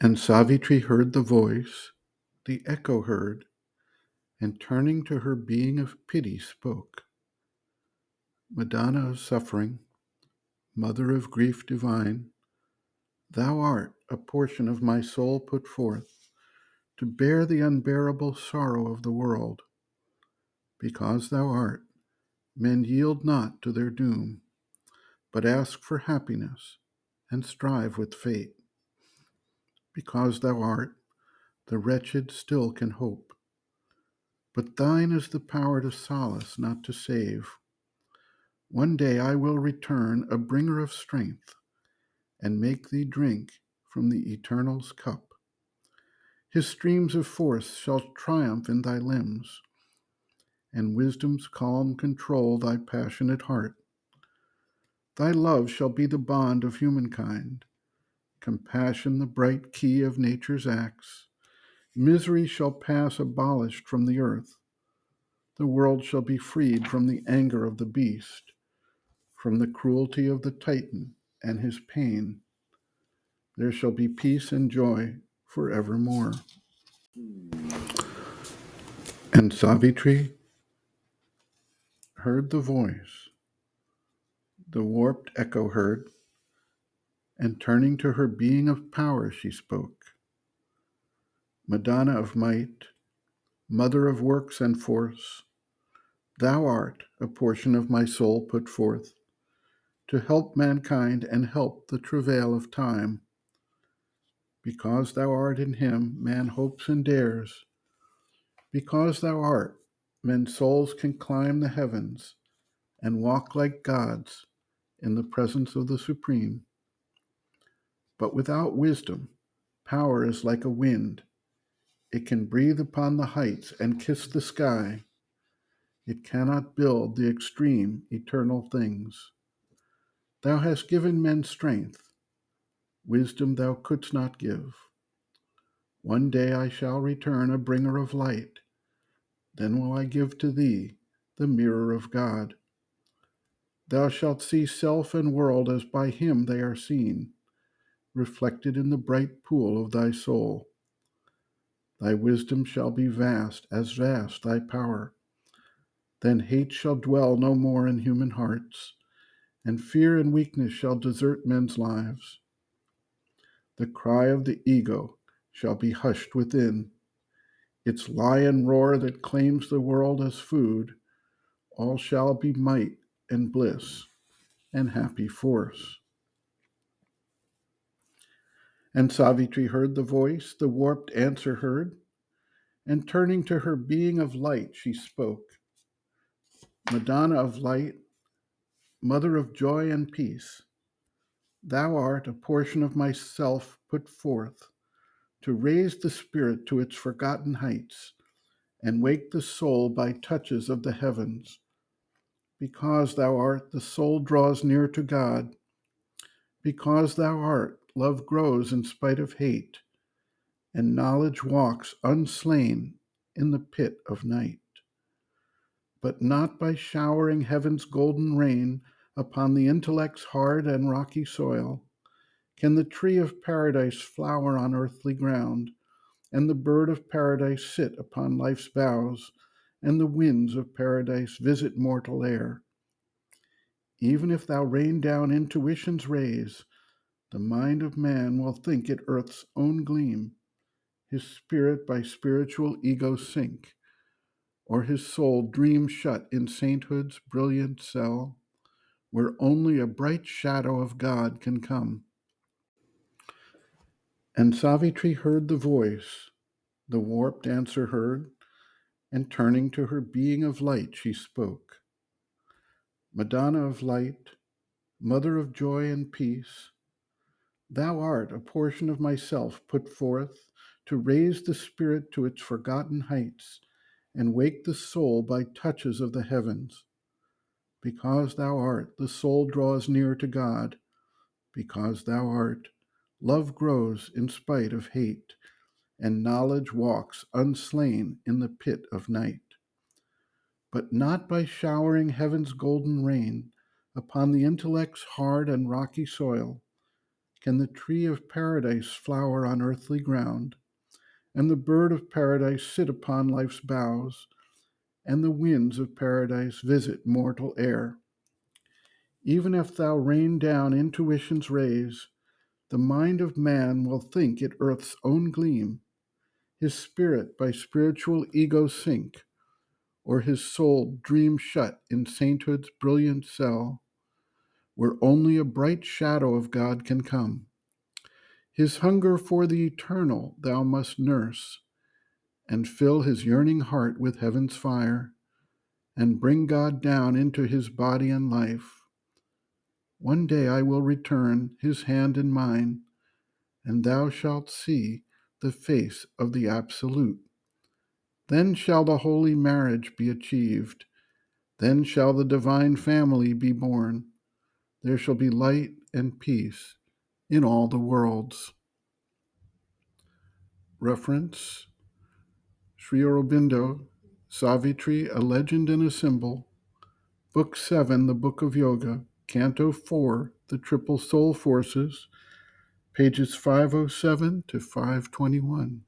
And Savitri heard the voice, the echo heard, and turning to her being of pity spoke. Madonna of suffering, mother of grief divine, thou art a portion of my soul put forth to bear the unbearable sorrow of the world. Because thou art, men yield not to their doom, but ask for happiness and strive with fate. Because thou art, the wretched still can hope. But thine is the power to solace, not to save. One day I will return a bringer of strength and make thee drink from the Eternal's cup. His streams of force shall triumph in thy limbs, and wisdom's calm control thy passionate heart. Thy love shall be the bond of humankind, compassion the bright key of nature's acts. Misery shall pass abolished from the earth. The world shall be freed from the anger of the beast, from the cruelty of the Titan and his pain. There shall be peace and joy forevermore. And Savitri heard the voice, the warped echo heard, and turning to her being of power, she spoke. Madonna of might, mother of works and force, thou art a portion of my soul put forth to help mankind and help the travail of time. Because thou art in him, man hopes and dares. Because thou art, men's souls can climb the heavens and walk like gods in the presence of the Supreme. But without wisdom, power is like a wind. It can breathe upon the heights and kiss the sky. It cannot build the extreme eternal things. Thou hast given men strength, wisdom thou couldst not give. One day I shall return a bringer of light. Then will I give to thee the mirror of God. Thou shalt see self and world as by him they are seen reflected in the bright pool of thy soul. Thy wisdom shall be vast, as vast thy power. Then hate shall dwell no more in human hearts, and fear and weakness shall desert men's lives. The cry of the ego shall be hushed within. Its lion roar that claims the world as food, all shall be might and bliss and happy force. And Savitri heard the voice, the warped answer heard, and turning to her being of light, she spoke Madonna of light, mother of joy and peace, thou art a portion of myself put forth to raise the spirit to its forgotten heights and wake the soul by touches of the heavens. Because thou art, the soul draws near to God. Because thou art, love grows in spite of hate, and knowledge walks unslain in the pit of night. But not by showering heaven's golden rain upon the intellect's hard and rocky soil can the tree of paradise flower on earthly ground, and the bird of paradise sit upon life's boughs, and the winds of paradise visit mortal air. Even if thou rain down intuition's rays, the mind of man will think it earth's own gleam, his spirit by spiritual ego sink, or his soul dream shut in sainthood's brilliant cell, where only a bright shadow of God can come. And Savitri heard the voice, the warped answer heard, and turning to her being of light, she spoke Madonna of light, mother of joy and peace, Thou art a portion of myself put forth to raise the spirit to its forgotten heights and wake the soul by touches of the heavens. Because thou art, the soul draws near to God. Because thou art, love grows in spite of hate, and knowledge walks unslain in the pit of night. But not by showering heaven's golden rain upon the intellect's hard and rocky soil can the tree of paradise flower on earthly ground, and the bird of paradise sit upon life's boughs, and the winds of paradise visit mortal air. Even if thou rain down intuition's rays, the mind of man will think it earth's own gleam, his spirit by spiritual ego sink, or his soul dream shut in sainthood's brilliant cell, where only a bright shadow of God can come. His hunger for the eternal thou must nurse, and fill his yearning heart with heaven's fire, and bring God down into his body and life. One day I will return his hand in mine, and thou shalt see the face of the Absolute. Then shall the holy marriage be achieved. Then shall the divine family be born. There shall be light and peace in all the worlds. Reference Sri Aurobindo, Savitri, A Legend and a Symbol, Book 7, The Book of Yoga, Canto 4, The Triple Soul Forces, pages 507 to 521.